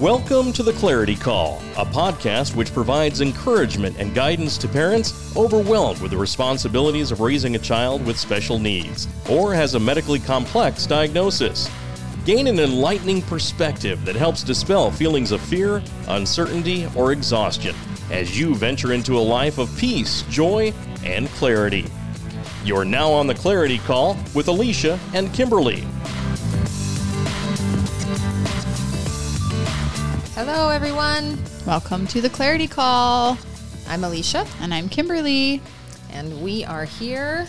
Welcome to the Clarity Call, a podcast which provides encouragement and guidance to parents overwhelmed with the responsibilities of raising a child with special needs or has a medically complex diagnosis. Gain an enlightening perspective that helps dispel feelings of fear, uncertainty, or exhaustion as you venture into a life of peace, joy, and clarity. You're now on the Clarity Call with Alicia and Kimberlee. Hello, everyone. Welcome to the Clarity Call. I'm Alicia, And I'm Kimberlee. and we are here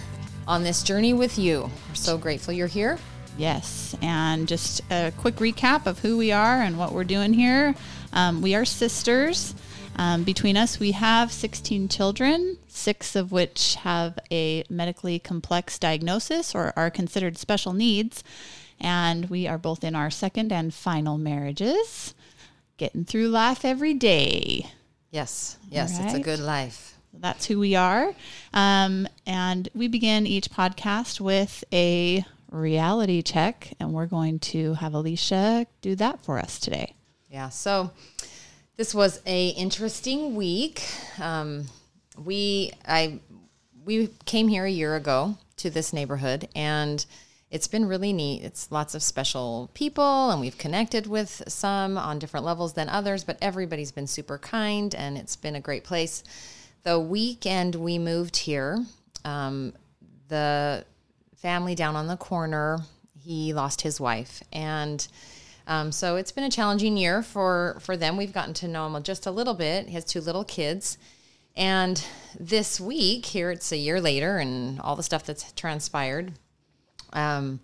on this journey with you. We're so grateful you're here. Yes, and just a quick recap of who we are and what we're doing here. Um, we are sisters. Um, between us, we have 16 children, six of which have a medically complex diagnosis or are considered special needs. And we are both in our second and final marriages, getting through life every day. Yes, yes, it's a good life. That's who we are. Um, and we begin each podcast with a reality check, and we're going to have Alicia do that for us today. Yeah. So this was a interesting week. Um, we I we came here a year ago to this neighborhood, and it's been really neat. It's lots of special people, and we've connected with some on different levels than others. But everybody's been super kind, and it's been a great place. The weekend we moved here, um, the family down on the corner, he lost his wife, and um, so it's been a challenging year for for them. We've gotten to know him just a little bit. He has two little kids, and this week here it's a year later, and all the stuff that's transpired. Um,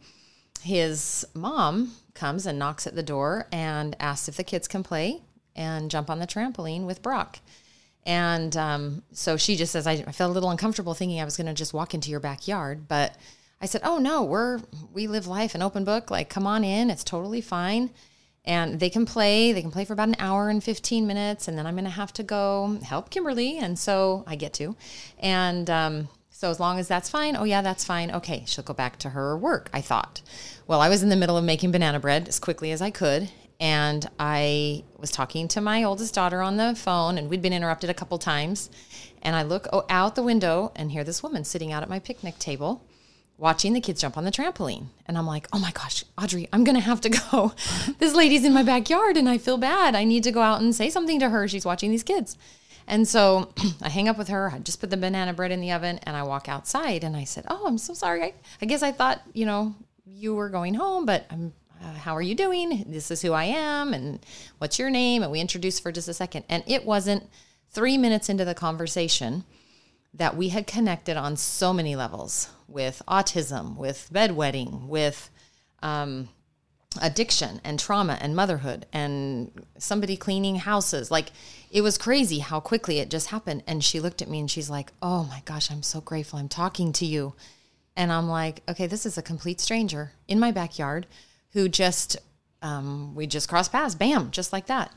his mom comes and knocks at the door and asks if the kids can play and jump on the trampoline with Brock. And um, so she just says, I, I felt a little uncomfortable thinking I was going to just walk into your backyard. But I said, Oh, no, we're, we live life an open book. Like, come on in. It's totally fine. And they can play. They can play for about an hour and 15 minutes. And then I'm going to have to go help Kimberlee. And so I get to. And um, so as long as that's fine, oh, yeah, that's fine. Okay, she'll go back to her work, I thought. Well, I was in the middle of making banana bread as quickly as I could and I was talking to my oldest daughter on the phone, and we'd been interrupted a couple times. And I look oh, out the window and hear this woman sitting out at my picnic table watching the kids jump on the trampoline. And I'm like, oh my gosh, Audrey, I'm going to have to go. this lady's in my backyard and I feel bad. I need to go out and say something to her. She's watching these kids. And so I hang up with her. I just put the banana bread in the oven and I walk outside and I said, oh, I'm so sorry. I, I guess I thought, you know, you were going home, but I'm uh, how are you doing? This is who I am, and what's your name? And we introduced for just a second. And it wasn't three minutes into the conversation that we had connected on so many levels with autism, with bedwetting, with um, addiction and trauma and motherhood and somebody cleaning houses. Like it was crazy how quickly it just happened. And she looked at me and she's like, Oh my gosh, I'm so grateful I'm talking to you. And I'm like, okay, this is a complete stranger in my backyard who just, um, we just crossed paths, bam, just like that.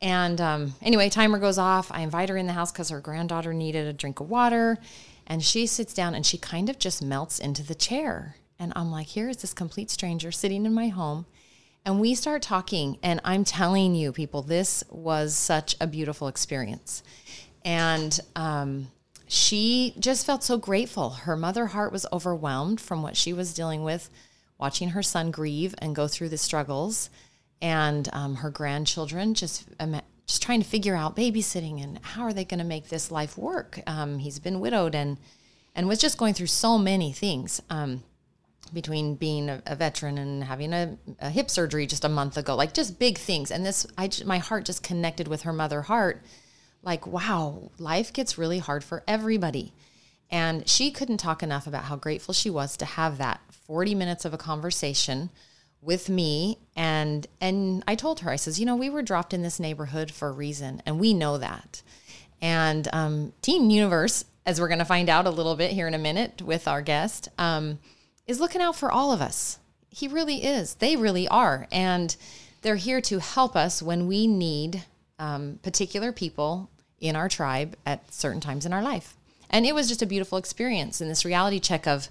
And um, anyway, timer goes off. I invite her in the house because her granddaughter needed a drink of water. And she sits down and she kind of just melts into the chair. And I'm like, here is this complete stranger sitting in my home. And we start talking. And I'm telling you, people, this was such a beautiful experience. And um, she just felt so grateful. Her mother heart was overwhelmed from what she was dealing with, watching her son grieve and go through the struggles, and um, her grandchildren just um, just trying to figure out babysitting and how are they going to make this life work. Um, he's been widowed and and was just going through so many things. Between being a, a veteran and having a, a hip surgery just a month ago, like just big things. And this, I, my heart just connected with her mother heart like, wow, life gets really hard for everybody. And she couldn't talk enough about how grateful she was to have that 40 minutes of a conversation with me and and I told her I says, you know, we were dropped in this neighborhood for a reason and we know that. And um, Team Universe, as we're going to find out a little bit here in a minute with our guest, um, is looking out for all of us. He really is. They really are. And they're here to help us when we need um, particular people in our tribe at certain times in our life. And it was just a beautiful experience in this reality check of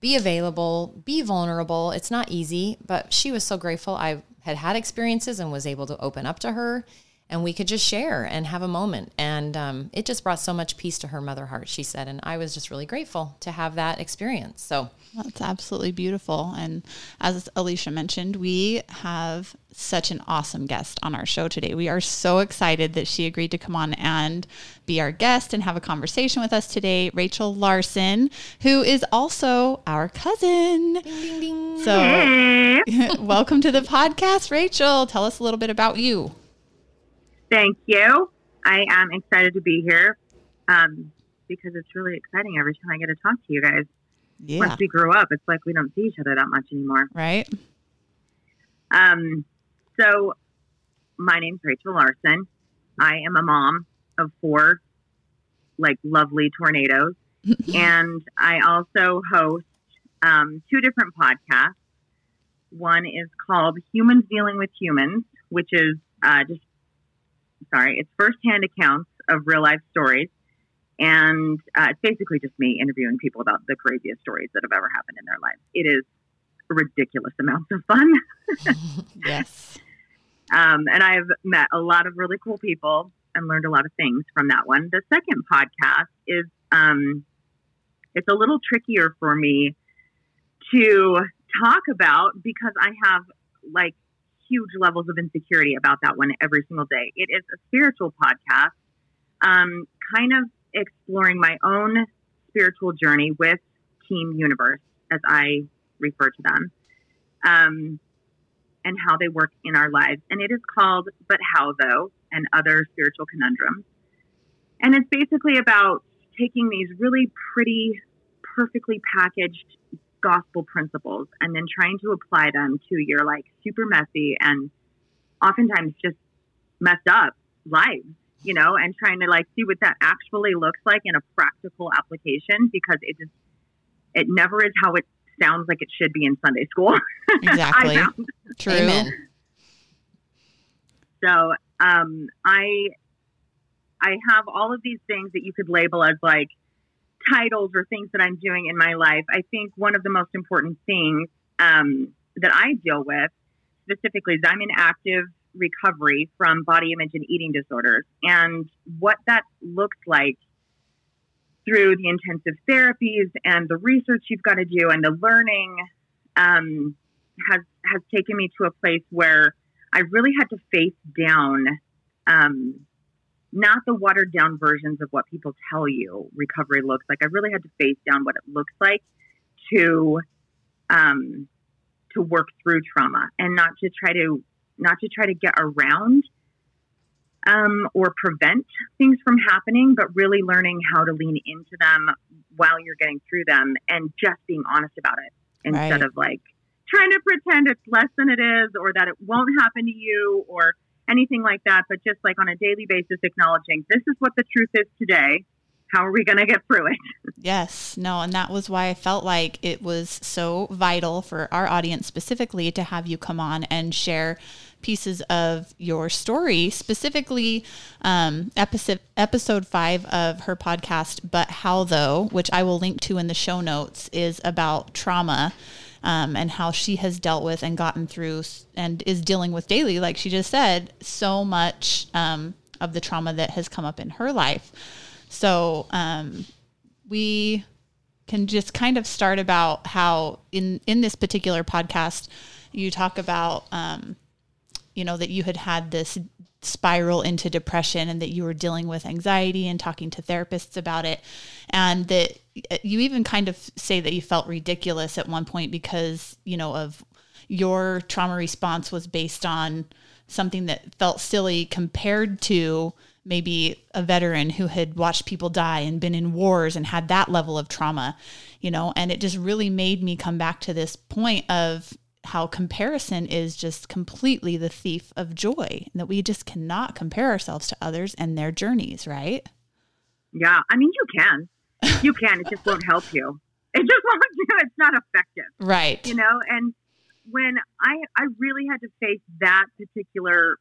be available, be vulnerable. It's not easy, but she was so grateful. I had had experiences and was able to open up to her and we could just share and have a moment. And um, it just brought so much peace to her mother heart, she said. And I was just really grateful to have that experience. So that's absolutely beautiful. And as Alicia mentioned, we have such an awesome guest on our show today. We are so excited that she agreed to come on and be our guest and have a conversation with us today. Rachel Larsen, who is also our cousin. Ding, ding, ding. So, welcome to the podcast, Rachel. Tell us a little bit about you. Thank you. I am excited to be here um, because it's really exciting every time I get to talk to you guys. Yeah. Once we grew up, it's like we don't see each other that much anymore. Right. Um, so, my name's Rachel Larsen. I am a mom of four, like, lovely tornadoes. and I also host um, two different podcasts. One is called Humans Dealing with Humans, which is uh, just sorry, it's firsthand accounts of real life stories. And uh, it's basically just me interviewing people about the craziest stories that have ever happened in their lives. It is ridiculous amounts of fun. yes. Um, and I've met a lot of really cool people and learned a lot of things from that one. The second podcast is um, it's a little trickier for me to talk about because I have like huge levels of insecurity about that one every single day. It is a spiritual podcast, um, kind of exploring my own spiritual journey with Team Universe, as I refer to them, um, and how they work in our lives. And it is called But How Though and Other Spiritual Conundrums. And it's basically about taking these really pretty, perfectly packaged gospel principles and then trying to apply them to your like super messy and oftentimes just messed up lives, you know, and trying to like see what that actually looks like in a practical application because it just, it never is how it sounds like it should be in Sunday school. Exactly. True. Amen. So, um, I, I have all of these things that you could label as like titles or things that I'm doing in my life, I think one of the most important things um, that I deal with specifically is I'm in active recovery from body image and eating disorders. And what that looks like through the intensive therapies and the research you've got to do and the learning um, has has taken me to a place where I really had to face down um, not the watered down versions of what people tell you recovery looks like. I really had to face down what it looks like to um, to work through trauma and not to try to not to try to get around um, or prevent things from happening, but really learning how to lean into them while you're getting through them and just being honest about it instead right. of like trying to pretend it's less than it is or that it won't happen to you or anything like that, but just like on a daily basis, acknowledging this is what the truth is today. How are we going to get through it? Yes, no, and that was why I felt like it was so vital for our audience specifically to have you come on and share pieces of your story, specifically um, episode episode five of her podcast. But how though, which I will link to in the show notes, is about trauma um, and how she has dealt with and gotten through and is dealing with daily, like she just said, so much um, of the trauma that has come up in her life. So um, we can just kind of start about how in in this particular podcast you talk about um, you know that you had had this spiral into depression and that you were dealing with anxiety and talking to therapists about it. And that uh, you even kind of say that you felt ridiculous at one point because you know of your trauma response was based on something that felt silly compared to maybe a veteran who had watched people die and been in wars and had that level of trauma you know? And it just really made me come back to this point of how comparison is just completely the thief of joy and that we just cannot compare ourselves to others and their journeys, right? Yeah, I mean, you can. You can. It just won't help you. It just won't do. It's not effective. Right. You know, and when I I really had to face that particular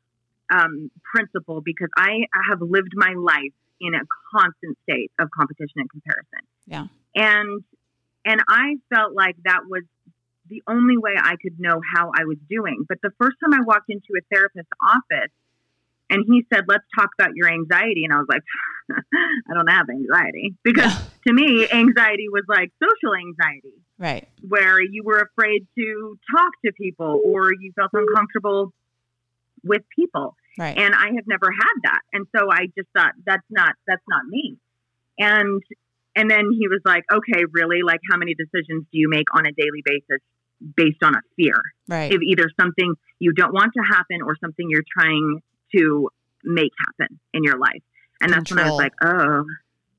um, principle because I have lived my life in a constant state of competition and comparison. Yeah. And and I felt like that was the only way I could know how I was doing. But the first time I walked into a therapist's office and he said, Let's talk about your anxiety. And I was like, I don't have anxiety. Because to me, anxiety was like social anxiety, Right. where you were afraid to talk to people or you felt uncomfortable with people Right. and I have never had that. And so I just thought that's not that's not me. And and then he was like, "Okay, really? Like how many decisions do you make on a daily basis based on a fear right. of either something you don't want to happen or something you're trying to make happen in your life?" And that's when I was like, "Oh,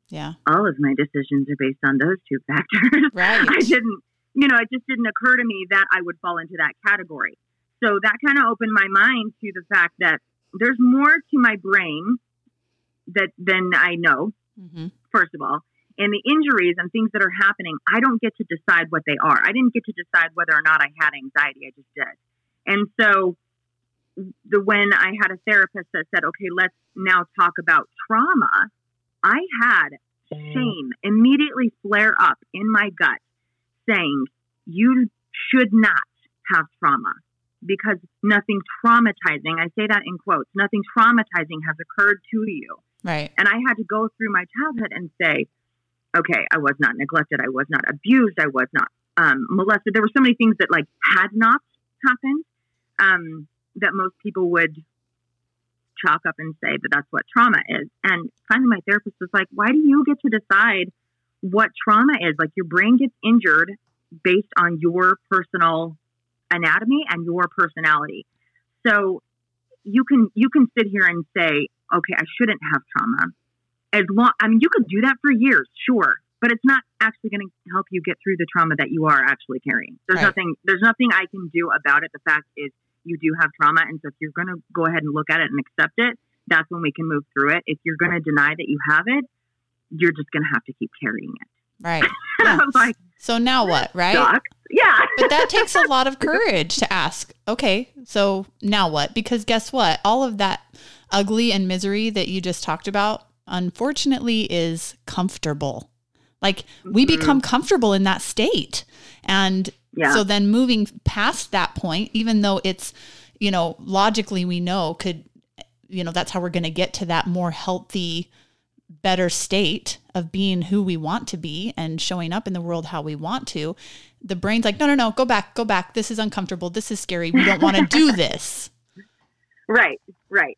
yeah. all of my decisions are based on those two factors." Right. I didn't, you know, it just didn't occur to me that I would fall into that category. So that kind of opened my mind to the fact that there's more to my brain that than I know, Mm-hmm. first of all. And the injuries and things that are happening, I don't get to decide what they are. I didn't get to decide whether or not I had anxiety. I just did. And so the when I had a therapist that said, "Okay, let's now talk about trauma," I had mm. shame immediately flare up in my gut saying, You should not have trauma because nothing traumatizing, I say that in quotes, nothing traumatizing has occurred to you. Right. And I had to go through my childhood and say, Okay, I was not neglected, I was not abused, I was not um, molested. There were so many things that like had not happened um, that most people would chalk up and say that that's what trauma is. And finally, my therapist was like, Why do you get to decide what trauma is? Like, your brain gets injured based on your personal anatomy and your personality. So you can you can sit here and say, okay, I shouldn't have trauma. As long, I mean, you could do that for years, sure, but it's not actually going to help you get through the trauma that you are actually carrying. There's Right. nothing there's nothing I can do about it. The fact is, you do have trauma, and so if you're going to go ahead and look at it and accept it, that's when we can move through it. If you're going to deny that you have it, you're just going to have to keep carrying it. Right. Was like, So now what? Right. sucks. Yeah. but that takes a lot of courage to ask, okay, so now what? Because guess what? All of that ugly and misery that you just talked about, unfortunately, is comfortable. Like we Mhm. become comfortable in that state. And Yeah. so then moving past that point, even though it's, you know, logically we know could, you know, that's how we're going to get to that more healthy, better state of being who we want to be and showing up in the world how we want to. The brain's like, no, no, no, go back, go back. This is uncomfortable. This is scary. We don't want to do this. right. Right.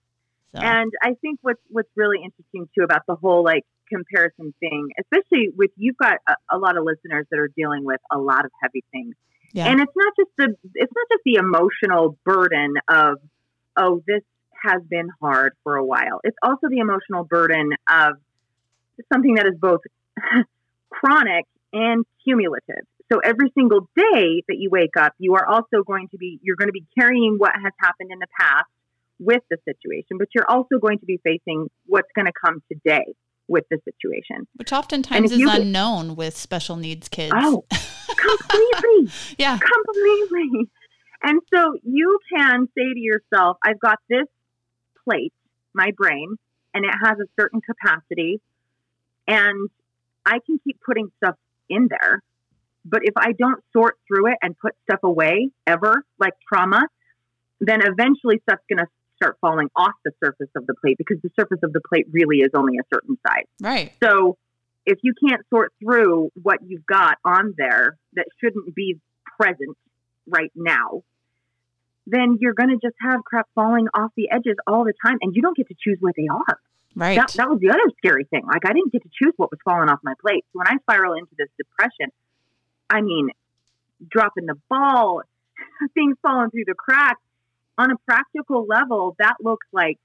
So, And I think what's what's really interesting too about the whole like comparison thing, especially with you've got a, a lot of listeners that are dealing with a lot of heavy things, yeah. and it's not just the it's not just the emotional burden of oh this has been hard for a while. It's also the emotional burden of something that is both chronic and cumulative. So every single day that you wake up, you are also going to be you're going to be carrying what has happened in the past with the situation, but you're also going to be facing what's going to come today with the situation. Which oftentimes is you unknown with special needs kids. Oh, completely, yeah. completely. And so you can say to yourself, I've got this plate, my brain, and it has a certain capacity, and I can keep putting stuff in there. But if I don't sort through it and put stuff away ever, like trauma, then eventually stuff's going to start falling off the surface of the plate because the surface of the plate really is only a certain size. Right. So if you can't sort through what you've got on there that shouldn't be present right now, then you're going to just have crap falling off the edges all the time and you don't get to choose what they are. Right. That, that was the other scary thing. Like I didn't get to choose what was falling off my plate. So when I spiral into this depression, I mean, dropping the ball, things falling through the cracks. On a practical level, that looks like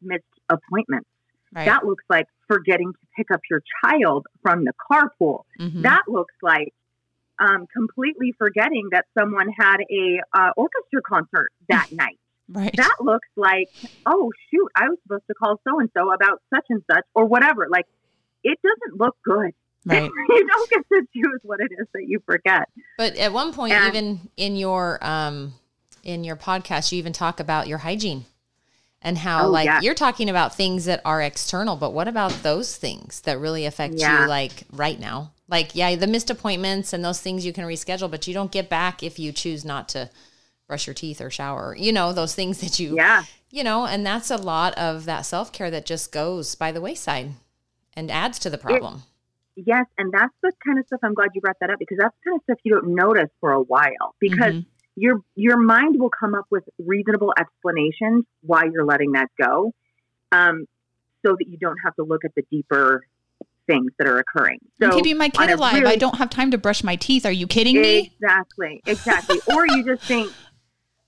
missed appointments. right. That looks like forgetting to pick up your child from the carpool. Mhm. That looks like um, completely forgetting that someone had a uh, orchestra concert that night. right. That looks like, oh shoot, I was supposed to call so and so about such and such or whatever. Like, it doesn't look good. right. you don't get to choose what it is that you forget. But at one point, And- even in your um, in your podcast, you even talk about your hygiene and how Oh, like yeah. you're talking about things that are external. But what about those things that really affect Yeah. you, like right now? Like, yeah, the missed appointments and those things you can reschedule, but you don't get back if you choose not to brush your teeth or shower. You know, those things that you, Yeah. you know, and that's a lot of that self care that just goes by the wayside and adds to the problem. Yes, and that's the kind of stuff I'm glad you brought that up because that's the kind of stuff you don't notice for a while because Mhm. Your your mind will come up with reasonable explanations why you're letting that go, um, so that you don't have to look at the deeper things that are occurring. So I'm keeping my kid alive. I don't have time to brush my teeth. Are you kidding me? Exactly, exactly. or you just think,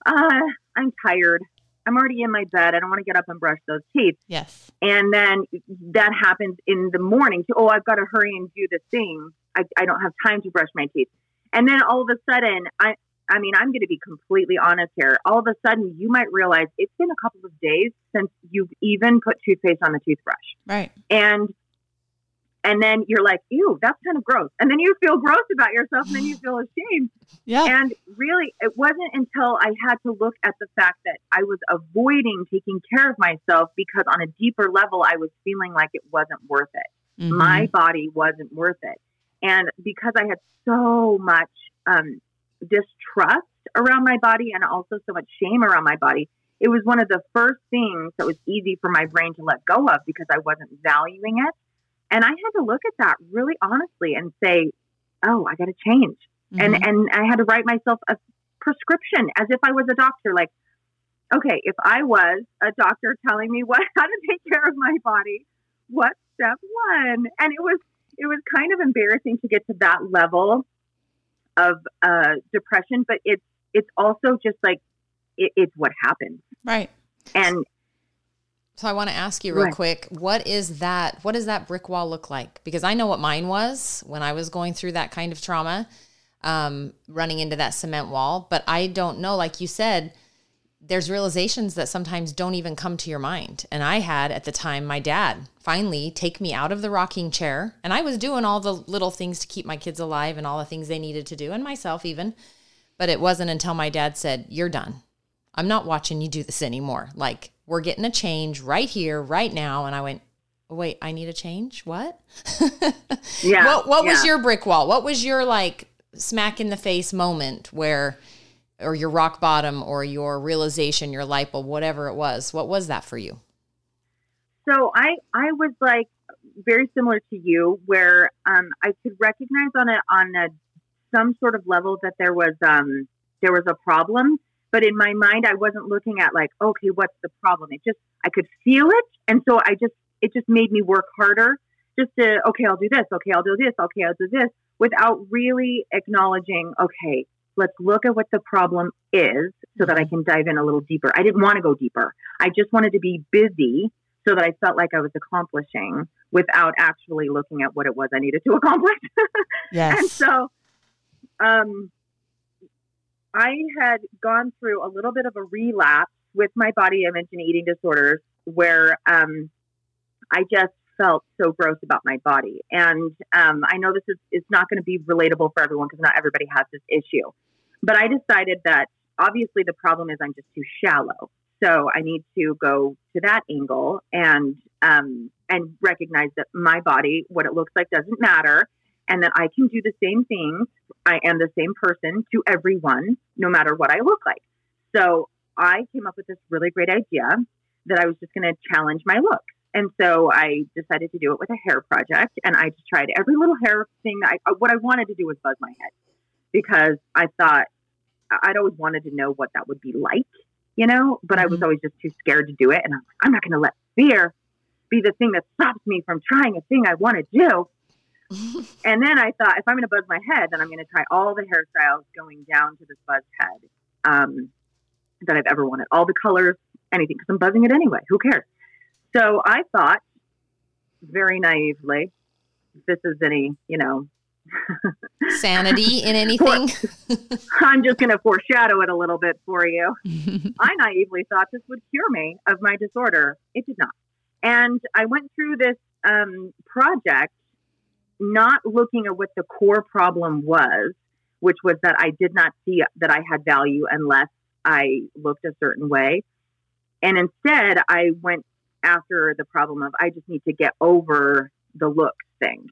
uh, I'm tired. I'm already in my bed. I don't want to get up and brush those teeth. Yes. And then that happens in the morning. To, oh, I've got to hurry and do this thing. I, I don't have time to brush my teeth. And then all of a sudden, I, I mean, I'm going to be completely honest here. All of a sudden, you might realize it's been a couple of days since you've even put toothpaste on the toothbrush. Right. And and then you're like, ew, that's kind of gross. And then you feel gross about yourself, and then you feel ashamed. Yeah. And really, it wasn't until I had to look at the fact that I was avoiding taking care of myself because on a deeper level, I was feeling like it wasn't worth it. Mhm. My body wasn't worth it. And because I had so much um, distrust around my body and also so much shame around my body, it was one of the first things that was easy for my brain to let go of because I wasn't valuing it. And I had to look at that really honestly and say, oh, I got to change and Mhm. and I had to write myself a prescription as if I was a doctor. Like, okay, if I was a doctor telling me what how to take care of my body, what's step one? And it was it was kind of embarrassing to get to that level of uh, depression, but it's it's also just like it, it's what happens. right. And So I want to ask you real Right. quick, what is that? What does that brick wall look like? Because I know what mine was when I was going through that kind of trauma, um, running into that cement wall. But I don't know, like you said, there's realizations that sometimes don't even come to your mind. And I had at the time my dad finally take me out of the rocking chair, and I was doing all the little things to keep my kids alive and all the things they needed to do, and myself even. But it wasn't until my dad said, "You're done." I'm not watching you do this anymore. Like, we're getting a change right here, right now. And I went, wait, I need a change? What? yeah, what what was your brick wall? What was your like smack in the face moment where, or your rock bottom or your realization, your light bulb, whatever it was? What was that for you? So I I was like very similar to you, where um, I could recognize on a on a some sort of level that there was um, there was a problem, but in my mind I wasn't looking at like okay what's the problem. It just I could feel it, and so I just it just made me work harder just to okay I'll do this, okay I'll do this, okay I'll do this, without really acknowledging okay let's look at what the problem is so that I can dive in a little deeper. I didn't want to go deeper. I just wanted to be busy so that I felt like I was accomplishing without actually looking at what it was I needed to accomplish. yes. and so um, I had gone through a little bit of a relapse with my body image and eating disorders where um, I just felt so gross about my body. And um, I know this is it's not going to be relatable for everyone because not everybody has this issue. But I decided that obviously the problem is I'm just too shallow. So I need to go to that angle and um, and recognize that my body, what it looks like, doesn't matter, and that I can do the same things. I am the same person to everyone, no matter what I look like. So I came up with this really great idea that I was just going to challenge my look. And so I decided to do it with a hair project, and I just tried every little hair thing that I, what I wanted to do was buzz my head because I thought I'd always wanted to know what that would be like, you know, but I was Mhm. always just too scared to do it. And I'm, like, I'm not going to let fear be the thing that stops me from trying a thing I want to do. and then I thought, if I'm going to buzz my head, then I'm going to try all the hairstyles going down to this buzzed head um, that I've ever wanted. All the colors, anything, because I'm buzzing it anyway. Who cares? So I thought, very naively, if this is any, you know, Sanity in anything? I'm just going to foreshadow it a little bit for you. I naively thought this would cure me of my disorder. It did not. And I went through this um, project not looking at what the core problem was, which was that I did not see that I had value unless I looked a certain way. And instead, I went after the problem of I just need to get over the look thing.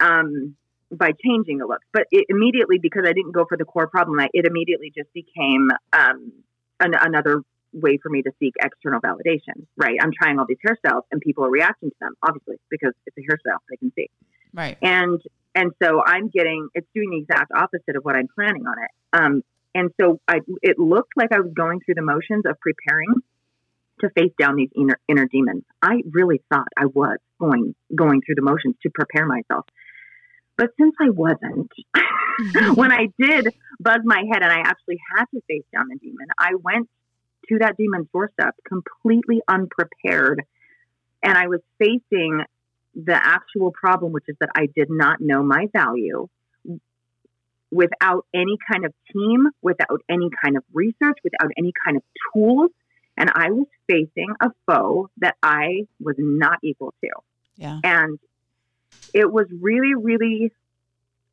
Um, by changing the look. But it immediately, because I didn't go for the core problem, I, it immediately just became um, an, another way for me to seek external validation. Right? I'm trying all these hairstyles, and people are reacting to them, obviously, because it's a hairstyle they can see. Right. And and so I'm getting it's doing the exact opposite of what I'm planning on it. Um, and so I, it looked like I was going through the motions of preparing to face down these inner, inner demons. I really thought I was going going through the motions to prepare myself. But since I wasn't, when I did buzz my head and I actually had to face down the demon, I went to that demon's doorstep completely unprepared. And I was facing the actual problem, which is that I did not know my value without any kind of team, without any kind of research, without any kind of tools. And I was facing a foe that I was not equal to. Yeah. And it was really, really,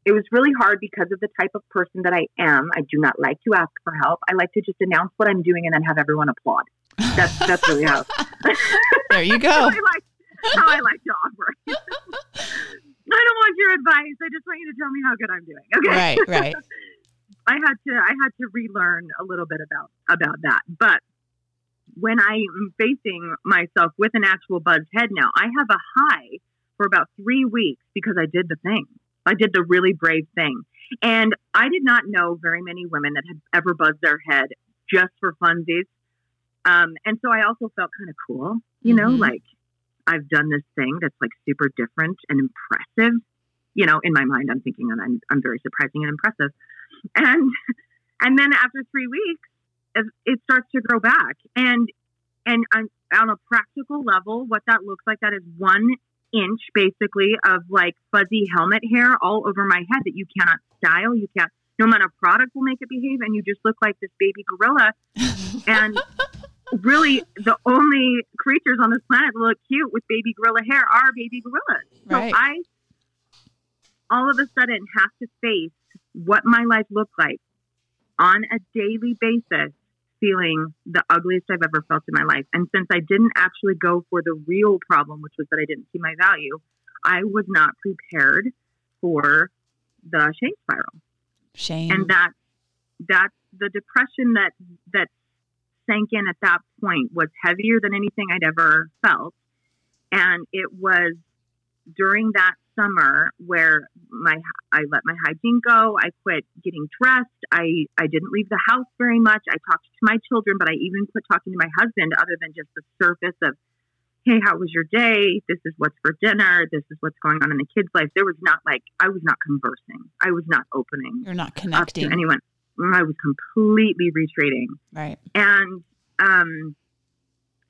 it was really hard because of the type of person that I am. I do not like to ask for help. I like to just announce what I'm doing and then have everyone applaud. That's that's really how. there you go. I like how I like to operate. I don't want your advice. I just want you to tell me how good I'm doing. Okay. Right, right. I had to I had to relearn a little bit about about that. But when I'm facing myself with an actual buzzed head now, I have a high for about three weeks because I did the thing. I did the really brave thing. And I did not know very many women that had ever buzzed their head just for funsies. Um, and so I also felt kind of cool, you know, Mhm. like I've done this thing that's like super different and impressive. You know, in my mind, I'm thinking that I'm, I'm very surprising and impressive. And, and then after three weeks, it, it starts to grow back. And, and on, on a practical level, what that looks like, that is one inch basically of like fuzzy helmet hair all over my head that you cannot style. You can't, no amount of product will make it behave. And you just look like this baby gorilla. And really, the only creatures on this planet that look cute with baby gorilla hair are baby gorillas. So Right. I, all of a sudden, have to face what my life looked like on a daily basis, feeling the ugliest I've ever felt in my life. And since I didn't actually go for the real problem, which was that I didn't see my value, I was not prepared for the shame spiral Shame. and that that the depression that that sank in at that point was heavier than anything I'd ever felt, and it was during that summer where my I let my hygiene go. I quit getting dressed. I I didn't leave the house very much. I talked to my children, but I even quit talking to my husband, other than just the surface of. Hey, how was your day? This is what's for dinner. This is what's going on in the kids' life. There was not like I was not conversing. I was not opening You're not up to connecting. anyone. I was completely retreating, Right. and um,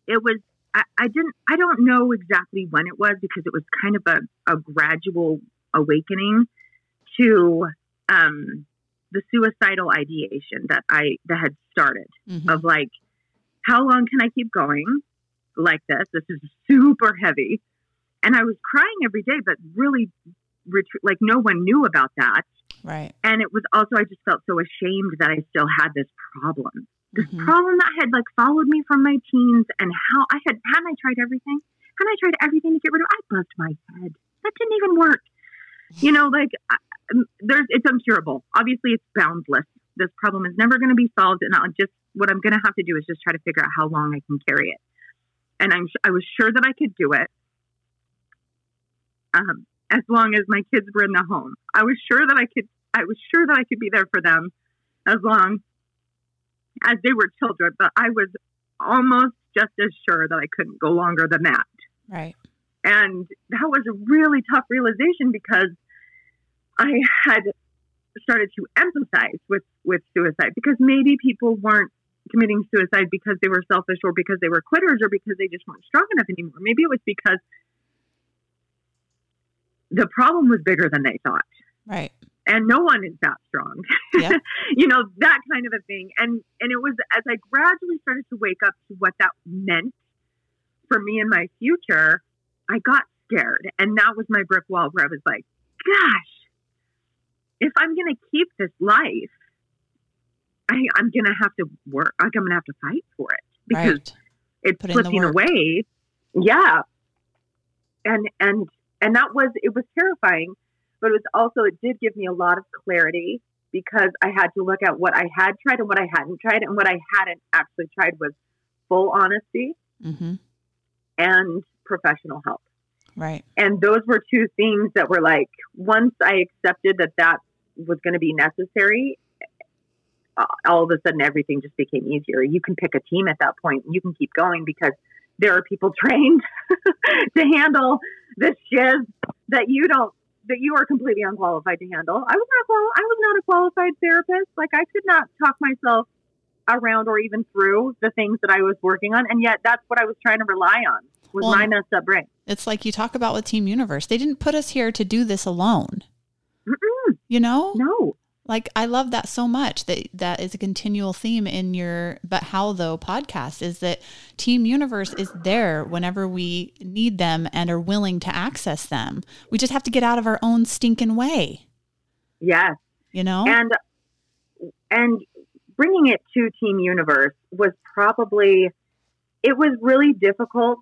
it was. I, I didn't. I don't know exactly when it was because it was kind of a, a gradual awakening to um, the suicidal ideation that I that had started Mhm. of like, how long can I keep going like this? This is super heavy, and I was crying every day, but really, like no one knew about that Right. and it was also I just felt so ashamed that I still had this problem. This Mhm. problem that had like followed me from my teens and how I had hadn't I tried everything? Hadn't I tried everything to get rid of? I buzzed my head. That didn't even work. You know, like I- um, there's it's uncurable. Obviously, it's boundless. This problem is never going to be solved, and I'll just what I'm going to have to do is just try to figure out how long I can carry it. And I'm I was sure that I could do it. Um, as long as my kids were in the home, I was sure that I could I was sure that I could be there for them as long as they were children, but I was almost just as sure that I couldn't go longer than that. Right. And that was a really tough realization because I had started to empathize with, with suicide because maybe people weren't committing suicide because they were selfish or because they were quitters or because they just weren't strong enough anymore. Maybe it was because the problem was bigger than they thought Right. And no one is that strong. Yeah. you know, that kind of a thing. And and it was as I gradually started to wake up to what that meant for me and my future, I got scared. And that was my brick wall where I was like, gosh, if I'm gonna keep this life, I, I'm gonna have to work like I'm gonna have to fight for it because Right. it's Put slipping away. Yeah. And and and that was it was terrifying. But it was also it did give me a lot of clarity because I had to look at what I had tried and what I hadn't tried, and what I hadn't actually tried was full honesty Mm-hmm. and professional help. Right. And those were two things that were like once I accepted that that was going to be necessary, all of a sudden everything just became easier. You can pick a team at that point. You can keep going because there are people trained to handle this shiz that you don't that you are completely unqualified to handle. I was not qual- I was not a qualified therapist. Like I could not talk myself around or even through the things that I was working on, and yet that's what I was trying to rely on was Well, my messed up brain. It's like you talk about with Team Universe. They didn't put us here to do this alone. Mm-mm, You know? no, Like I love that so much that that is a continual theme in your but how though podcast is that Team Universe is there whenever we need them and are willing to access them. We just have to get out of our own stinking way, yes. you know? and and bringing it to team universe was probably it was really difficult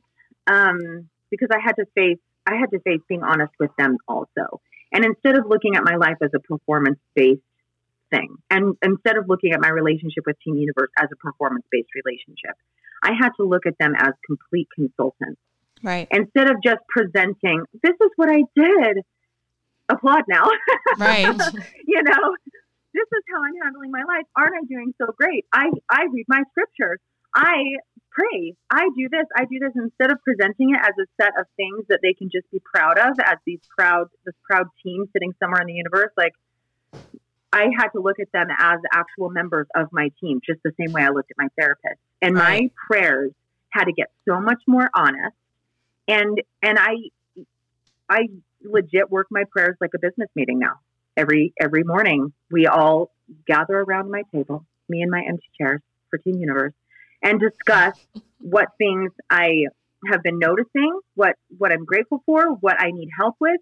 um, because i had to face i had to face being honest with them also and instead of looking at my life as a performance based thing and instead of looking at my relationship with team universe as a performance based relationship i had to look at them as complete consultants right. instead of just presenting this is what i did applaud now Right. you know, this is how I'm handling my life. Aren't I doing so great? I, I read my scriptures. I pray. I do this. I do this instead of presenting it as a set of things that they can just be proud of as these proud, this proud team sitting somewhere in the universe. Like I had to look at them as actual members of my team, just the same way I looked at my therapist. And Right. my prayers had to get so much more honest. And, and I, I legit work my prayers like a business meeting now every every morning we all gather around my table, me and my empty chairs for Team Universe, and discuss what things I have been noticing, what what I'm grateful for, what I need help with,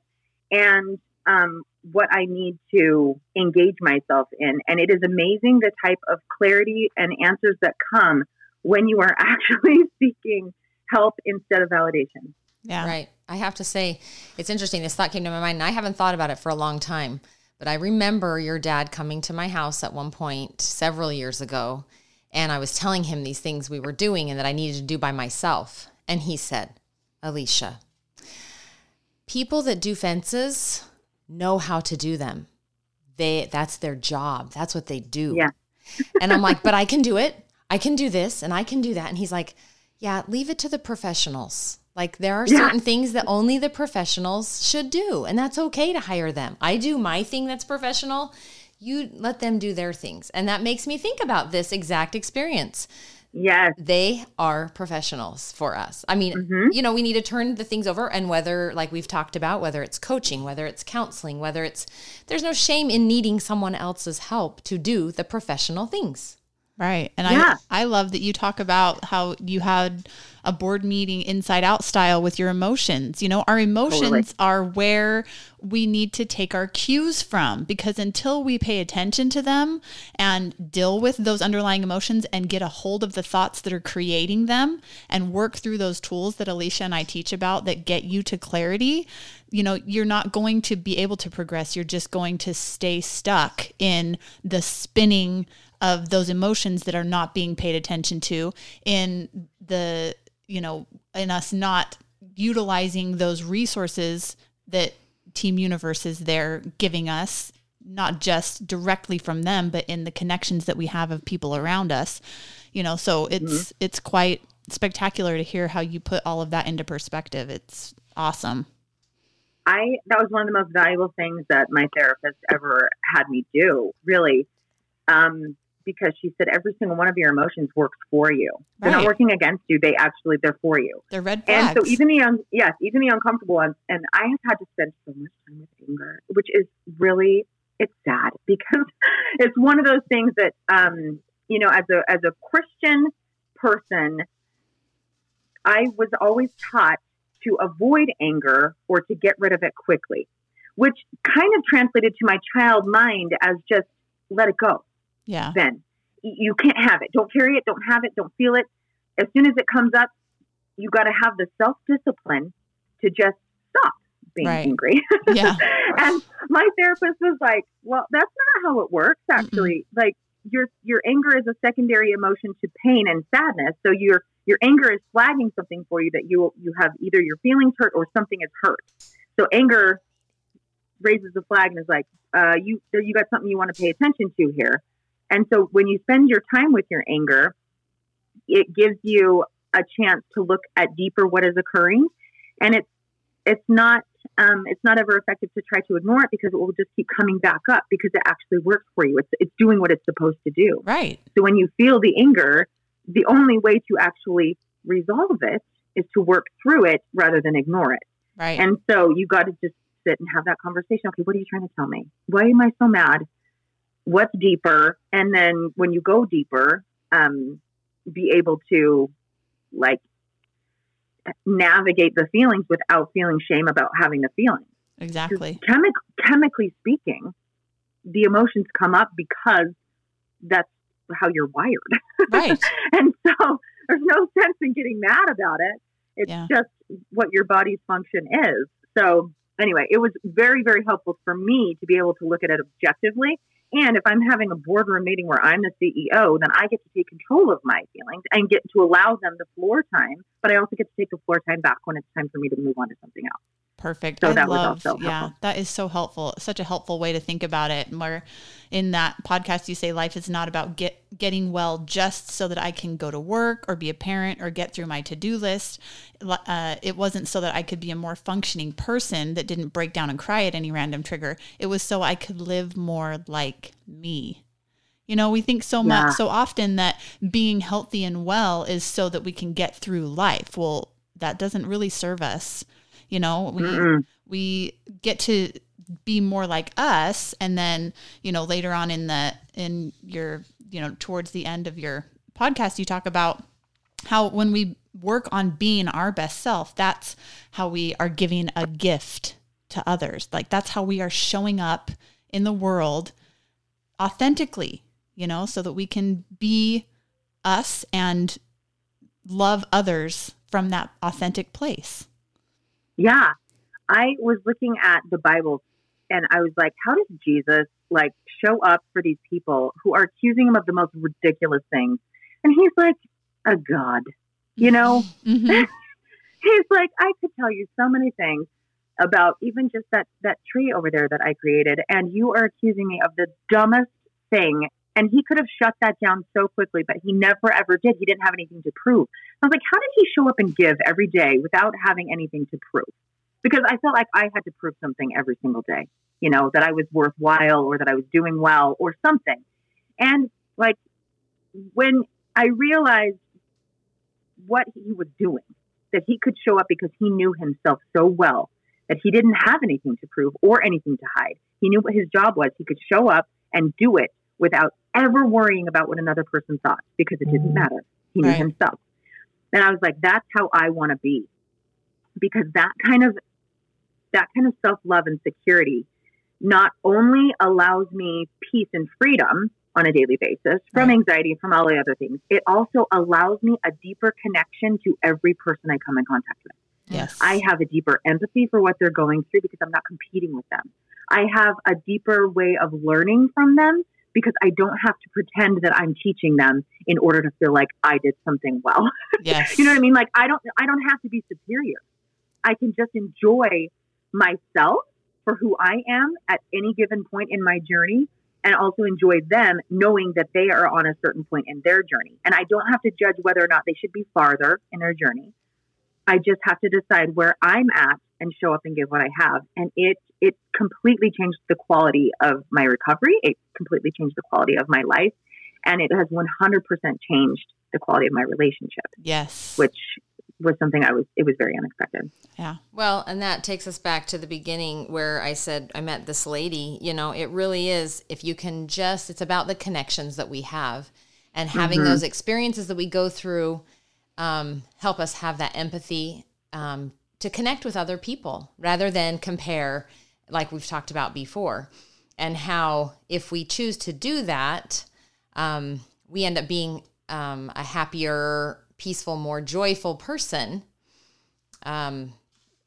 and um, what I need to engage myself in. And it is amazing the type of clarity and answers that come when you are actually seeking help instead of validation. Yeah. Right. I have to say, it's interesting. This thought came to my mind, and I haven't thought about it for a long time. But I remember your dad coming to my house at one point several years ago, and I was telling him these things we were doing and that I needed to do by myself. And he said, Alicia, people that do fences know how to do them. They that's their job. That's what they do. Yeah. and I'm like, but I can do it. I can do this and I can do that. And he's like, yeah, leave it to the professionals. Like there are Yeah. certain things that only the professionals should do, and that's okay to hire them. I do my thing that's professional. You let them do their things. And that makes me think about this exact experience. Yes. They are professionals for us. I mean, Mhm. you know, we need to turn the things over and whether like we've talked about whether it's coaching, whether it's counseling, whether it's there's no shame in needing someone else's help to do the professional things. Right. And Yeah. I I love that you talk about how you had a board meeting inside out style with your emotions. You know, our emotions Totally. are where we need to take our cues from because until we pay attention to them and deal with those underlying emotions and get a hold of the thoughts that are creating them and work through those tools that Alicia and I teach about that get you to clarity, you know, you're not going to be able to progress. You're just going to stay stuck in the spinning of those emotions that are not being paid attention to in the you know in us not utilizing those resources that team universe is there giving us not just directly from them but in the connections that we have of people around us you know? So it's it's quite spectacular to hear how you put all of that into perspective. It's awesome. I that was one of the most valuable things that my therapist ever had me do, really, um, because she said every single one of your emotions works for you. They're not working against you; they actually they're for you. they're red flags. And so even the un- yes, even the uncomfortable ones. And I have had to spend so much time with anger, which is really it's sad because it's one of those things that um, you know, as a as a Christian person, I was always taught to avoid anger or to get rid of it quickly, which kind of translated to my child mind as just let it go. Yeah Then you can't have it. Don't carry it. Don't have it. Don't feel it. As soon as it comes up, you got to have the self discipline to just stop being Right. angry. Yeah. and my therapist was like, "Well, that's not how it works. Actually, mm like your your anger is a secondary emotion to pain and sadness. So your your anger is flagging something for you that you you have either your feelings hurt or something is hurt. So anger raises the flag and is like, uh, you you got something you want to pay attention to here. And so when you spend your time with your anger, it gives you a chance to look at deeper what is occurring, and it's it's not um, it's not ever effective to try to ignore it because it will just keep coming back up because it actually works for you. It's it's doing what it's supposed to do. Right. So when you feel the anger, the only way to actually resolve it is to work through it rather than ignore it. Right. And so you got to just sit and have that conversation. Okay, what are you trying to tell me? Why am I so mad? What's deeper? And then when you go deeper, um, be able to like navigate the feelings without feeling shame about having the feelings. Exactly. Chemi- chemically speaking, the emotions come up because that's how you're wired. Right. and so there's no sense in getting mad about it. It's Yeah. just what your body's function is. So anyway, it was very, very helpful for me to be able to look at it objectively. And if I'm having a boardroom meeting where I'm the CEO, then I get to take control of my feelings and get to allow them the floor time. But I also get to take the floor time back when it's time for me to move on to something else. Perfect. So I love, yeah, helpful. that is so helpful. Such a helpful way to think about it. And where in that podcast you say life is not about get getting well just so that I can go to work or be a parent or get through my to do list. Uh, it wasn't so that I could be a more functioning person that didn't break down and cry at any random trigger. It was so I could live more like me. You know, we think so Yeah. much, so often that being healthy and well is so that we can get through life. Well, that doesn't really serve us. You know, we Mm-mm. we get to be more like us, and then you know later on in the in your you know towards the end of your podcast, you talk about how when we work on being our best self, that's how we are giving a gift to others. Like that's how we are showing up in the world authentically, you know, so that we can be us and love others from that authentic place. Yeah. I was looking at the Bible and I was like, how does Jesus like show up for these people who are accusing him of the most ridiculous things? And he's like a God, you know? Mhm. he's like, I could tell you so many things about even just that that tree over there that I created, and you are accusing me of the dumbest thing. And he could have shut that down so quickly, but he never ever did. He didn't have anything to prove. I was like, how did he show up and give every day without having anything to prove? Because I felt like I had to prove something every single day, you know, that I was worthwhile or that I was doing well or something. And like when I realized what he was doing, that he could show up because he knew himself so well that he didn't have anything to prove or anything to hide. He knew what his job was. He could show up and do it without ever worrying about what another person thought because it didn't mm. matter. He knew Right. himself. And I was like, that's how I want to be. Because that kind of that kind of self-love and security not only allows me peace and freedom on a daily basis from Right. anxiety from all the other things, it also allows me a deeper connection to every person I come in contact with. Yes. I have a deeper empathy for what they're going through because I'm not competing with them. I have a deeper way of learning from them because I don't have to pretend that I'm teaching them in order to feel like I did something well. yes. you know what I mean? Like I don't I don't have to be superior. I can just enjoy myself for who I am at any given point in my journey and also enjoy them knowing that they are on a certain point in their journey. And I don't have to judge whether or not they should be farther in their journey. I just have to decide where I'm at and show up and give what I have. And it it completely changed the quality of my recovery. It completely changed the quality of my life. And it has 100% changed the quality of my relationship, Yes. which was something I was, it was very unexpected. yeah. Well, and that takes us back to the beginning where I said I met this lady. You know, it really is, if you can just, it's about the connections that we have and having those experiences that we go through um, help us have that empathy um, to connect with other people rather than compare, like we've talked about before. And how, if we choose to do that, um, we end up being um, a happier, peaceful, more joyful person. Um,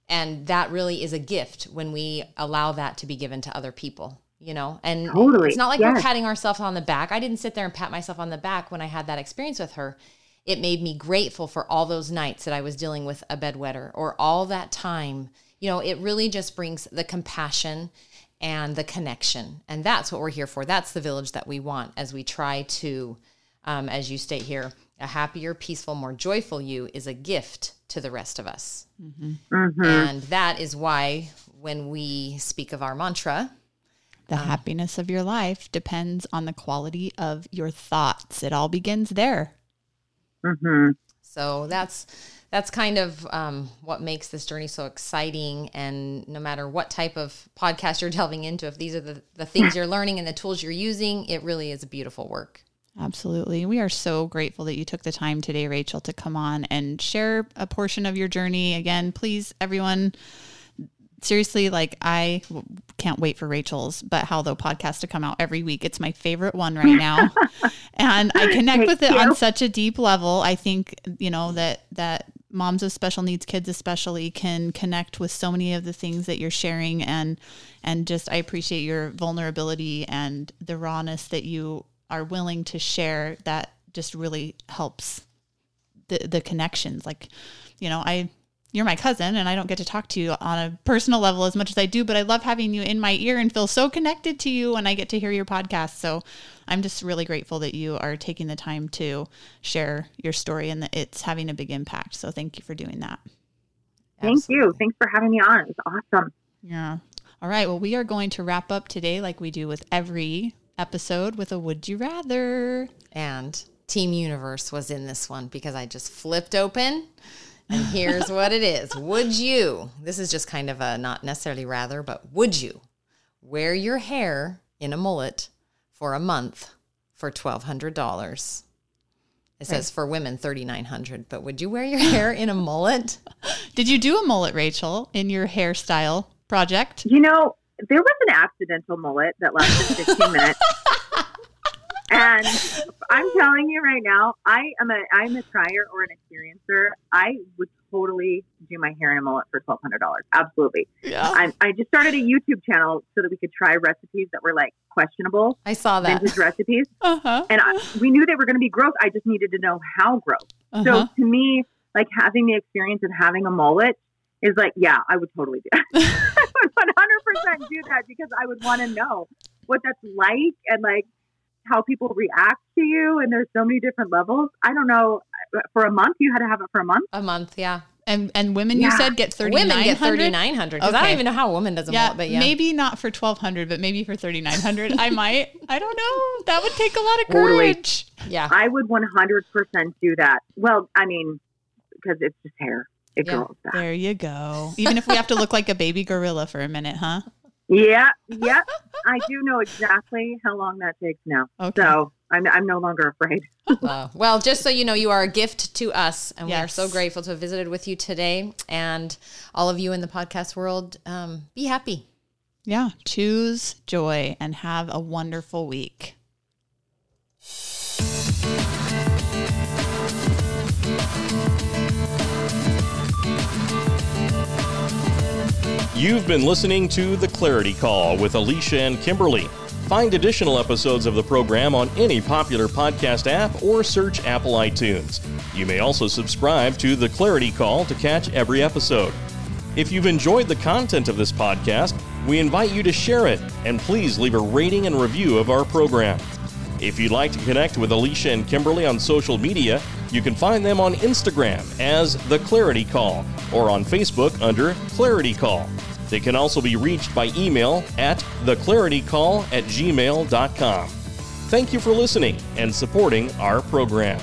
and that really is a gift when we allow that to be given to other people you know? And Totally, it's not like we're patting ourselves on the back. I didn't sit there and pat myself on the back when i had that experience with her. It made me grateful for all those nights that i was dealing with a bedwetter or all that time you know it really just brings the compassion and the connection and that's what we're here for that's the village that we want as we try to um, as you state here a happier peaceful more joyful you is a gift to the rest of us Mm-hmm. and that is why when we speak of our mantra, The happiness of your life depends on the quality of your thoughts. It all begins there. hmm so that's that's kind of um, what makes this journey so exciting. And no matter what type of podcast you're delving into, if these are the, the things you're learning and the tools you're using, it really is a beautiful work. Absolutely. We are so grateful that you took the time today, Rachel, to come on and share a portion of your journey. Again, please, everyone, seriously, like I w- can't wait for Rachel's But How Though podcast to come out every week. It's my favorite one right now. and I connect Thank with it you. on such a deep level. I think, you know, that, that, moms of special needs kids especially can connect with so many of the things that you're sharing and and just I appreciate your vulnerability and the rawness that you are willing to share that just really helps the the connections like you know I you're my cousin and I don't get to talk to you on a personal level as much as I do but I love having you in my ear and feel so connected to you when I get to hear your podcast so I'm just really grateful that you are taking the time to share your story and that it's having a big impact so thank you for doing that Thank you. Thanks for having me on. It was awesome. yeah all right well we are going to wrap up today like we do with every episode with a would you rather And Team Universe was in this one because I just flipped open. And here's what it is. Would you, this is just kind of a not necessarily rather, but would you wear your hair in a mullet for a month for $1,200? It says for women 3900 but would you wear your hair in a mullet? did you do a mullet rachel in your hairstyle project You know, there was an accidental mullet that lasted 15 minutes. And I'm telling you right now, I am a I'm a trier or an experiencer. I would totally do my hair in a mullet for twelve hundred dollars. Absolutely. yeah I, I just started a YouTube channel so that we could try recipes that were like questionable I saw that. vintage recipes, uh-huh and I, we knew they were going to be gross. I just needed to know how gross. uh-huh So to me, like having the experience of having a mullet is like, yeah, I would totally do that. I would 100% do that because I would want to know what that's like and like how people react to you. And there's so many different levels. I don't know. For a month, you had to have it for a month. a month, yeah. and and women you said get 3900 Women get 3900 because I don't even know how a woman does a yeah, mullet, but yeah. maybe not for 1200 but maybe for 3900 i might i don't know that would take a lot of Totally. courage Yeah. I would 100% do that. Well, I mean, because it's just hair. It Yeah. grows back. there you go even if we have to look like a baby gorilla for a minute huh Yeah, yeah. I do know exactly how long that takes now. okay So I'm, I'm no longer afraid. Uh, well, just so you know, you are a gift to us, and we are so grateful to have visited with you today. And all of you in the podcast world, um, be happy. yeah choose joy and have a wonderful week You've been listening to The Clarity Call with Alicia and Kimberlee. Find additional episodes of the program on any popular podcast app or search Apple iTunes. You may also subscribe to The Clarity Call to catch every episode. If you've enjoyed the content of this podcast, we invite you to share it and please leave a rating and review of our program. If you'd like to connect with Alicia and Kimberlee on social media, you can find them on Instagram as The Clarity Call or on Facebook under Clarity Call. They can also be reached by email at theclaritycall at gmail.com. Thank you for listening and supporting our program.